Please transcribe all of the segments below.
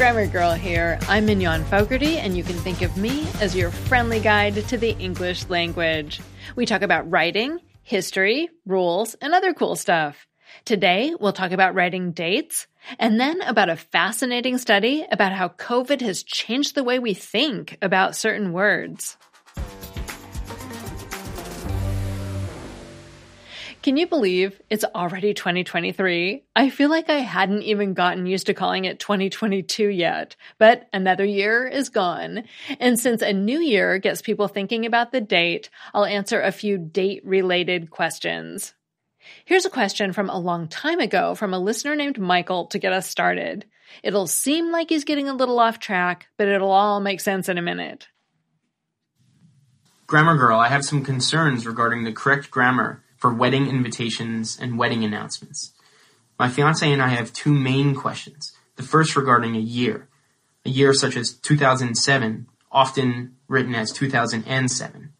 Grammar Girl here. I'm Mignon Fogarty, and you can think of me as your friendly guide to the English language. We talk about writing, history, rules, and other cool stuff. Today, we'll talk about writing dates, and then about a fascinating study about how COVID has changed the way we think about certain words. Can you believe it's already 2023? I feel like I hadn't even gotten used to calling it 2022 yet, but another year is gone. And since a new year gets people thinking about the date, I'll answer a few date related questions. Here's a question from a long time ago from a listener named Michael to get us started. It'll seem like he's getting a little off track, but it'll all make sense in a minute. Grammar Girl, I have some concerns regarding the correct grammar for wedding invitations and wedding announcements. My fiance and I have two main questions. The first regarding a year. A year such as 2007, often written as 2007.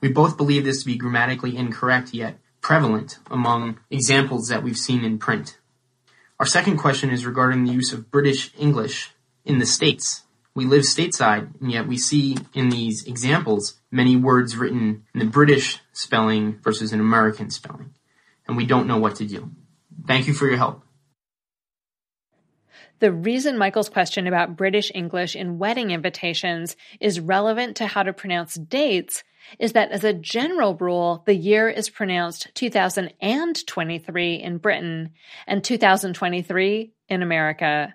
We both believe this to be grammatically incorrect yet prevalent among examples that we've seen in print. Our second question is regarding the use of British English in the States. We live stateside, and yet we see in these examples many words written in the British spelling versus an American spelling, and we don't know what to do. Thank you for your help. The reason Michael's question about British English in wedding invitations is relevant to how to pronounce dates is that as a general rule, the year is pronounced 2023 in Britain and 2023 in America.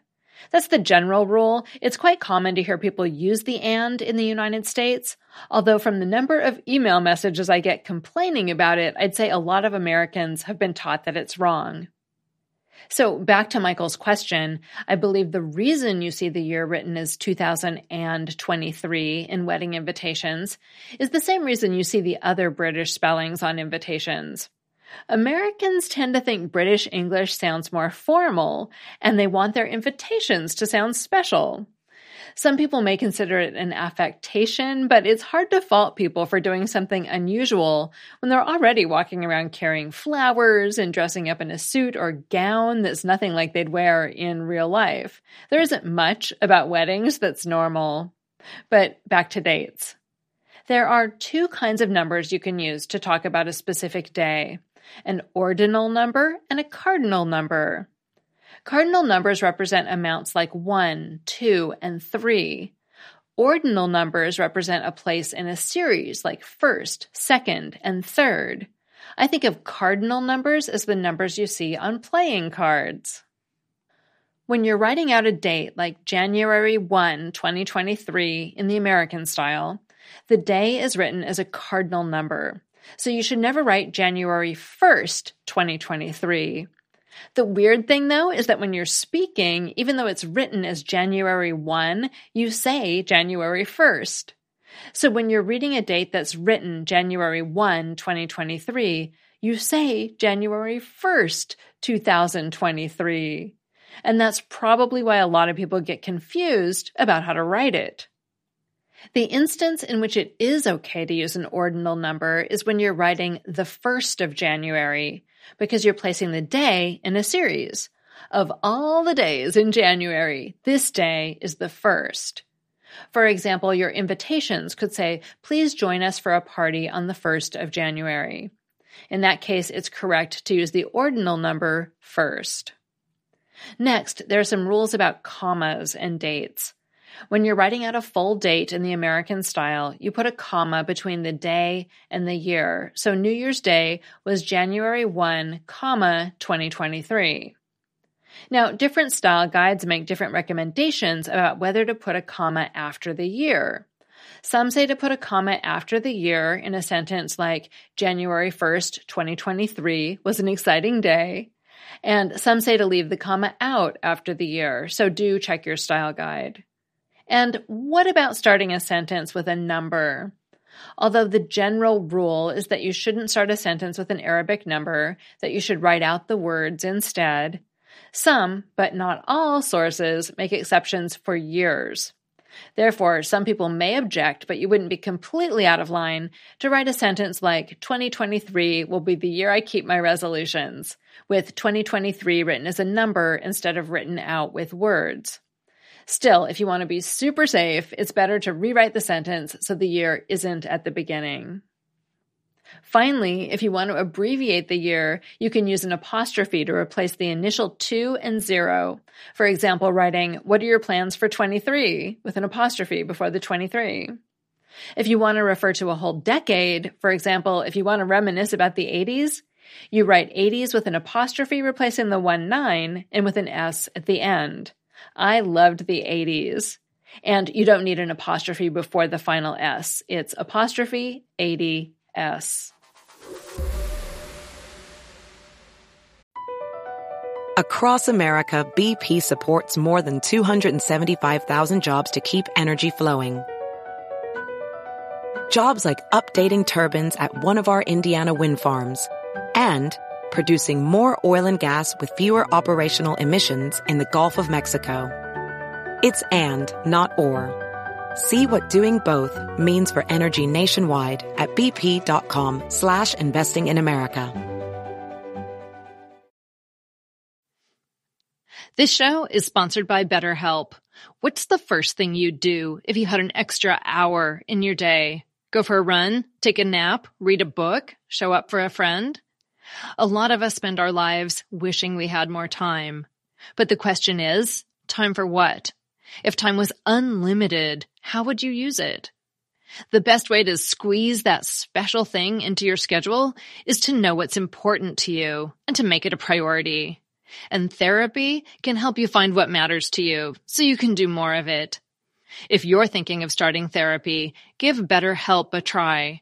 That's the general rule. It's quite common to hear people use the and in the United States, although from the number of email messages I get complaining about it, I'd say a lot of Americans have been taught that it's wrong. So back to Michael's question, I believe the reason you see the year written as 2023 in wedding invitations is the same reason you see the other British spellings on invitations. Americans tend to think British English sounds more formal, and they want their invitations to sound special. Some people may consider it an affectation, but it's hard to fault people for doing something unusual when they're already walking around carrying flowers and dressing up in a suit or gown that's nothing like they'd wear in real life. There isn't much about weddings that's normal. But back to dates. There are two kinds of numbers you can use to talk about a specific day an ordinal number, and a cardinal number. Cardinal numbers represent amounts like 1, 2, and 3. Ordinal numbers represent a place in a series like first, second, and third. I think of cardinal numbers as the numbers you see on playing cards. When you're writing out a date like January 1, 2023 in the American style, the day is written as a cardinal number. So you should never write January 1st, 2023. The weird thing though is that when you're speaking, even though it's written as January 1, you say January 1st. So when you're reading a date that's written January 1, 2023, you say January 1st, 2023. And that's probably why a lot of people get confused about how to write it. The instance in which it is okay to use an ordinal number is when you're writing the 1st of January, because you're placing the day in a series. Of all the days in January, this day is the 1st. For example, your invitations could say, please join us for a party on the 1st of January. In that case, it's correct to use the ordinal number first. Next, there are some rules about commas and dates. When you're writing out a full date in the American style, you put a comma between the day and the year. So New Year's Day was January 1, comma 2023. Now, different style guides make different recommendations about whether to put a comma after the year. Some say to put a comma after the year in a sentence like January 1st, 2023 was an exciting day. And some say to leave the comma out after the year, so do check your style guide. And what about starting a sentence with a number? Although the general rule is that you shouldn't start a sentence with an Arabic number, that you should write out the words instead, some, but not all, sources make exceptions for years. Therefore, some people may object, but you wouldn't be completely out of line to write a sentence like 2023 will be the year I keep my resolutions, with 2023 written as a number instead of written out with words. Still, if you want to be super safe, it's better to rewrite the sentence so the year isn't at the beginning. Finally, if you want to abbreviate the year, you can use an apostrophe to replace the initial 2 and 0. For example, writing, What are your plans for 23? with an apostrophe before the 23. If you want to refer to a whole decade, for example, if you want to reminisce about the 80s, you write 80s with an apostrophe replacing the 1 9 and with an S at the end. I loved the 80s. And you don't need an apostrophe before the final S. It's apostrophe 80 S. Across America, BP supports more than 275,000 jobs to keep energy flowing. Jobs like updating turbines at one of our Indiana wind farms and producing more oil and gas with fewer operational emissions in the Gulf of Mexico. It's and, not or. See what doing both means for energy nationwide at bp.com slash investing in America. This show is sponsored by BetterHelp. What's the first thing you'd do if you had an extra hour in your day? Go for a run, take a nap, read a book, show up for a friend? A lot of us spend our lives wishing we had more time. But the question is, time for what? If time was unlimited, how would you use it? The best way to squeeze that special thing into your schedule is to know what's important to you and to make it a priority. And therapy can help you find what matters to you so you can do more of it. If you're thinking of starting therapy, give BetterHelp a try.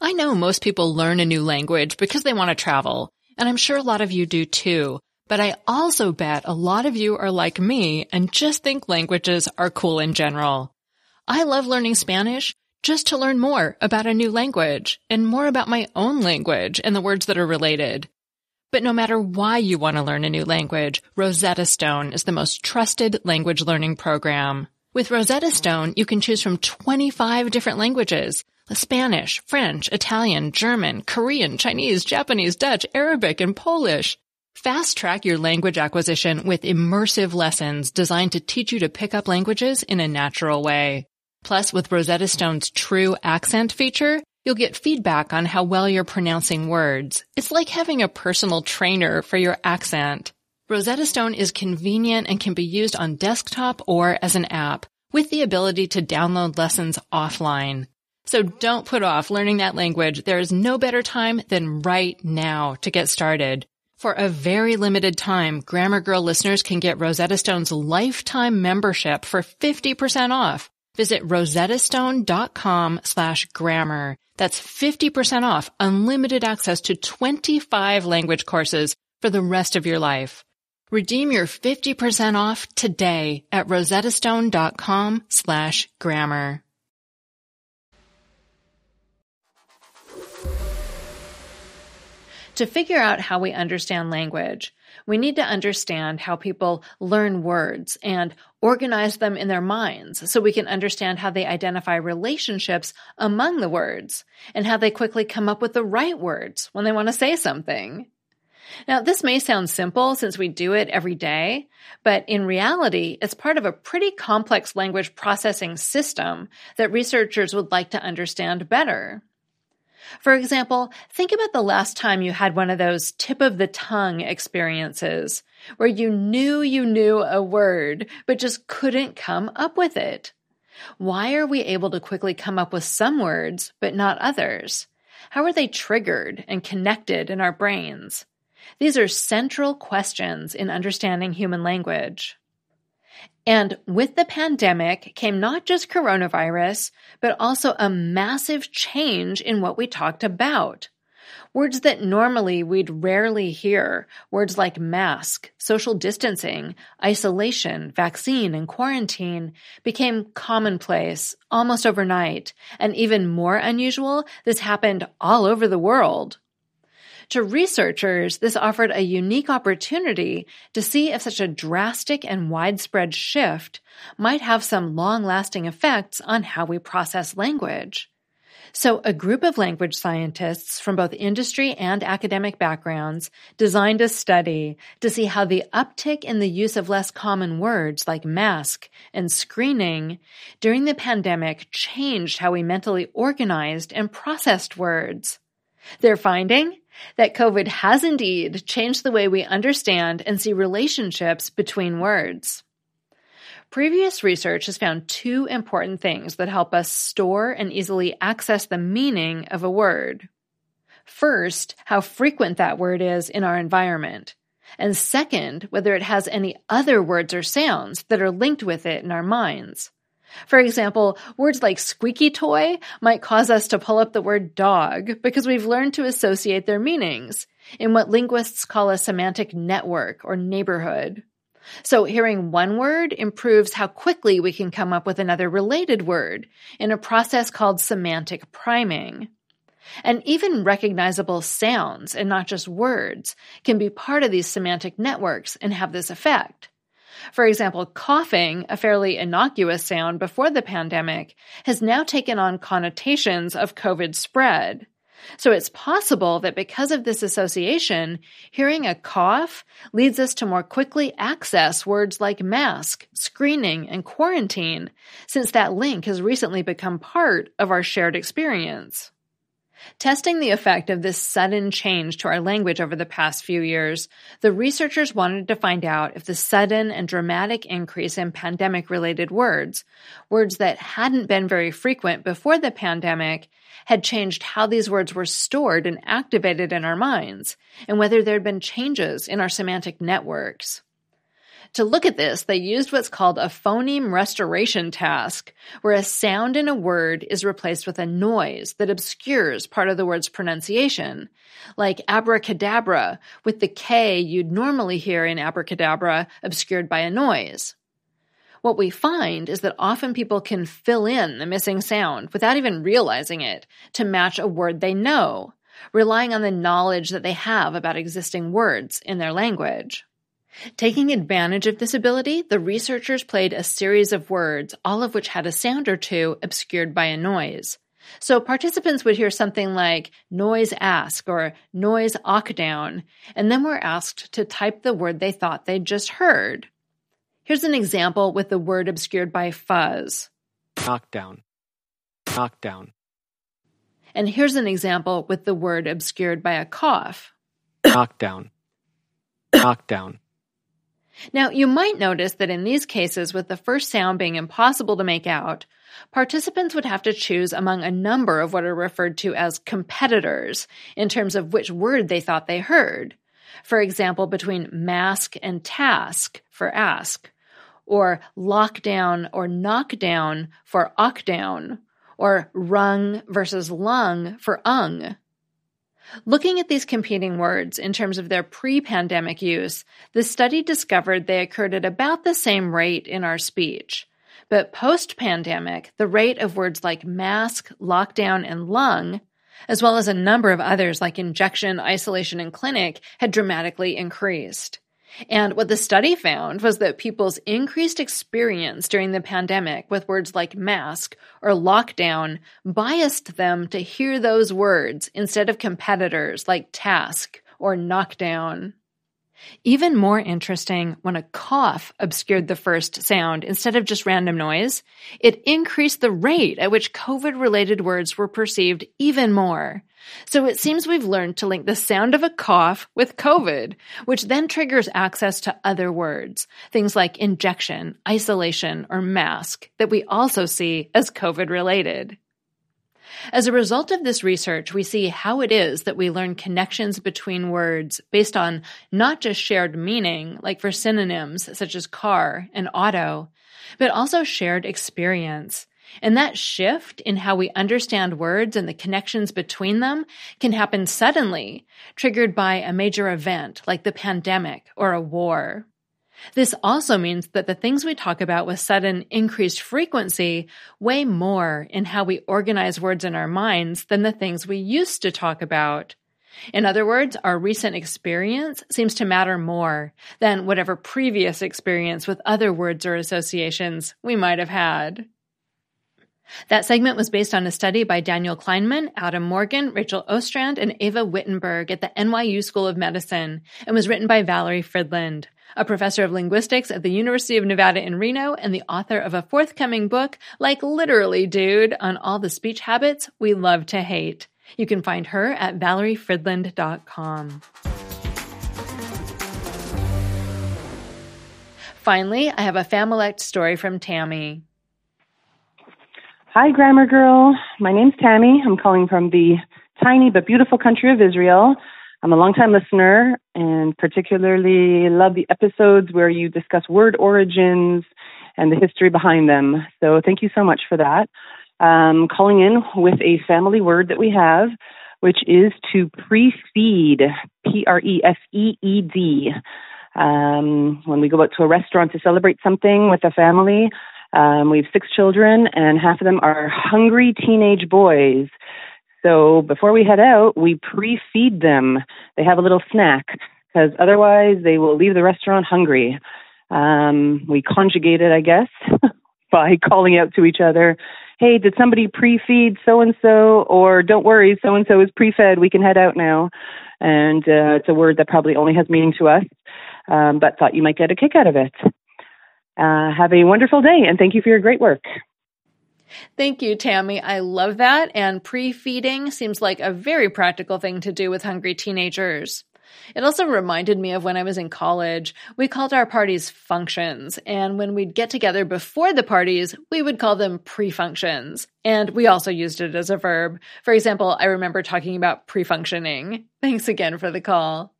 I know most people learn a new language because they want to travel and I'm sure a lot of you do too. But I also bet a lot of you are like me and just think languages are cool in general. I love learning Spanish just to learn more about a new language and more about my own language and the words that are related. But no matter why you want to learn a new language, Rosetta Stone is the most trusted language learning program. With Rosetta Stone, you can choose from 25 different languages Spanish, French, Italian, German, Korean, Chinese, Japanese, Dutch, Arabic, and Polish. Fast track your language acquisition with immersive lessons designed to teach you to pick up languages in a natural way. Plus, with Rosetta Stone's true accent feature, you'll get feedback on how well you're pronouncing words. It's like having a personal trainer for your accent. Rosetta Stone is convenient and can be used on desktop or as an app with the ability to download lessons offline. So don't put off learning that language. There is no better time than right now to get started. For a very limited time, Grammar Girl listeners can get Rosetta Stone's lifetime membership for 50% off. Visit rosettastone.com slash grammar. That's 50% off unlimited access to 25 language courses for the rest of your life. Redeem your 50% off today at rosettastone.com slash grammar. To figure out how we understand language, we need to understand how people learn words and organize them in their minds so we can understand how they identify relationships among the words and how they quickly come up with the right words when they want to say something. Now, this may sound simple since we do it every day, but in reality, it's part of a pretty complex language processing system that researchers would like to understand better. For example, think about the last time you had one of those tip of the tongue experiences where you knew you knew a word, but just couldn't come up with it. Why are we able to quickly come up with some words, but not others? How are they triggered and connected in our brains? These are central questions in understanding human language. And with the pandemic came not just coronavirus, but also a massive change in what we talked about. Words that normally we'd rarely hear, words like mask, social distancing, isolation, vaccine, and quarantine became commonplace almost overnight. And even more unusual, this happened all over the world. To researchers, this offered a unique opportunity to see if such a drastic and widespread shift might have some long lasting effects on how we process language. So, a group of language scientists from both industry and academic backgrounds designed a study to see how the uptick in the use of less common words like mask and screening during the pandemic changed how we mentally organized and processed words. Their finding? That COVID has indeed changed the way we understand and see relationships between words. Previous research has found two important things that help us store and easily access the meaning of a word. First, how frequent that word is in our environment. And second, whether it has any other words or sounds that are linked with it in our minds. For example, words like squeaky toy might cause us to pull up the word dog because we've learned to associate their meanings in what linguists call a semantic network or neighborhood. So hearing one word improves how quickly we can come up with another related word in a process called semantic priming. And even recognizable sounds and not just words can be part of these semantic networks and have this effect. For example, coughing, a fairly innocuous sound before the pandemic, has now taken on connotations of COVID spread. So it's possible that because of this association, hearing a cough leads us to more quickly access words like mask, screening, and quarantine, since that link has recently become part of our shared experience. Testing the effect of this sudden change to our language over the past few years, the researchers wanted to find out if the sudden and dramatic increase in pandemic related words, words that hadn't been very frequent before the pandemic, had changed how these words were stored and activated in our minds, and whether there had been changes in our semantic networks. To look at this, they used what's called a phoneme restoration task, where a sound in a word is replaced with a noise that obscures part of the word's pronunciation, like abracadabra, with the K you'd normally hear in abracadabra obscured by a noise. What we find is that often people can fill in the missing sound without even realizing it to match a word they know, relying on the knowledge that they have about existing words in their language. Taking advantage of this ability, the researchers played a series of words, all of which had a sound or two obscured by a noise. So participants would hear something like noise ask or noise down, and then were asked to type the word they thought they'd just heard. Here's an example with the word obscured by fuzz. Knockdown. Knockdown. And here's an example with the word obscured by a cough. Knockdown. Knockdown. Now, you might notice that in these cases, with the first sound being impossible to make out, participants would have to choose among a number of what are referred to as competitors in terms of which word they thought they heard. For example, between mask and task for ask, or lockdown or knockdown for ockdown, or rung versus lung for ung. Looking at these competing words in terms of their pre pandemic use, the study discovered they occurred at about the same rate in our speech. But post pandemic, the rate of words like mask, lockdown, and lung as well as a number of others like injection, isolation, and clinic, had dramatically increased. And what the study found was that people's increased experience during the pandemic with words like mask or lockdown biased them to hear those words instead of competitors like task or knockdown. Even more interesting, when a cough obscured the first sound instead of just random noise, it increased the rate at which COVID related words were perceived even more. So it seems we've learned to link the sound of a cough with COVID, which then triggers access to other words, things like injection, isolation, or mask, that we also see as COVID related. As a result of this research, we see how it is that we learn connections between words based on not just shared meaning, like for synonyms such as car and auto, but also shared experience. And that shift in how we understand words and the connections between them can happen suddenly, triggered by a major event like the pandemic or a war. This also means that the things we talk about with sudden increased frequency weigh more in how we organize words in our minds than the things we used to talk about. In other words, our recent experience seems to matter more than whatever previous experience with other words or associations we might have had. That segment was based on a study by Daniel Kleinman, Adam Morgan, Rachel Ostrand, and Ava Wittenberg at the NYU School of Medicine and was written by Valerie Fridland a professor of linguistics at the University of Nevada in Reno and the author of a forthcoming book, like literally, dude, on all the speech habits we love to hate. You can find her at valeriefridland.com. Finally, I have a Familect story from Tammy. Hi, Grammar Girl. My name's Tammy. I'm calling from the tiny but beautiful country of Israel. I'm a longtime listener and particularly love the episodes where you discuss word origins and the history behind them. So thank you so much for that. Um, calling in with a family word that we have, which is to pre-feed, P-R-E-F-E-E-D. Um, when we go out to a restaurant to celebrate something with a family, um, we have six children, and half of them are hungry teenage boys. So before we head out, we pre feed them. They have a little snack because otherwise they will leave the restaurant hungry. Um, we conjugate it, I guess, by calling out to each other, hey, did somebody pre feed so and so? Or don't worry, so and so is pre fed. We can head out now. And uh, it's a word that probably only has meaning to us, um, but thought you might get a kick out of it. Uh, have a wonderful day and thank you for your great work. Thank you, Tammy. I love that. And pre feeding seems like a very practical thing to do with hungry teenagers. It also reminded me of when I was in college. We called our parties functions, and when we'd get together before the parties, we would call them pre functions. And we also used it as a verb. For example, I remember talking about pre functioning. Thanks again for the call.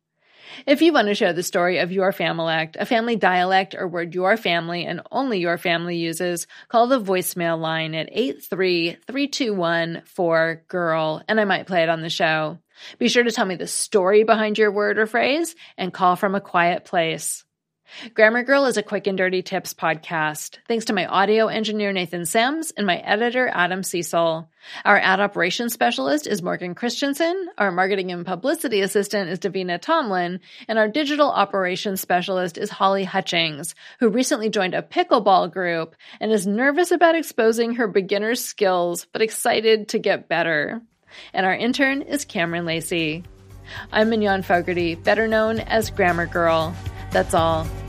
If you want to share the story of your Familect, a family dialect or word your family and only your family uses, call the voicemail line at 83321-4GIRL and I might play it on the show. Be sure to tell me the story behind your word or phrase and call from a quiet place. Grammar Girl is a quick and dirty tips podcast. Thanks to my audio engineer Nathan Sims and my editor Adam Cecil. Our ad operations specialist is Morgan Christensen. Our marketing and publicity assistant is Davina Tomlin, and our digital operations specialist is Holly Hutchings, who recently joined a pickleball group and is nervous about exposing her beginner skills, but excited to get better. And our intern is Cameron Lacey. I'm Mignon Fogarty, better known as Grammar Girl. That's all.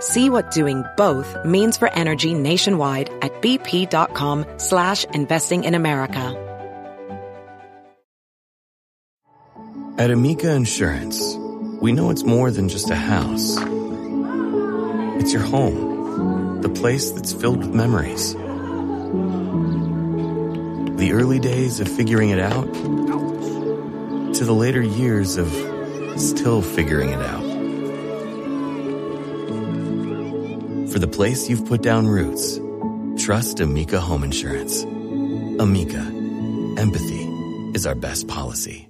See what doing both means for energy nationwide at bp.com slash investing in America. At Amica Insurance, we know it's more than just a house. It's your home, the place that's filled with memories. The early days of figuring it out to the later years of still figuring it out. For the place you've put down roots, trust Amica Home Insurance. Amica, empathy is our best policy.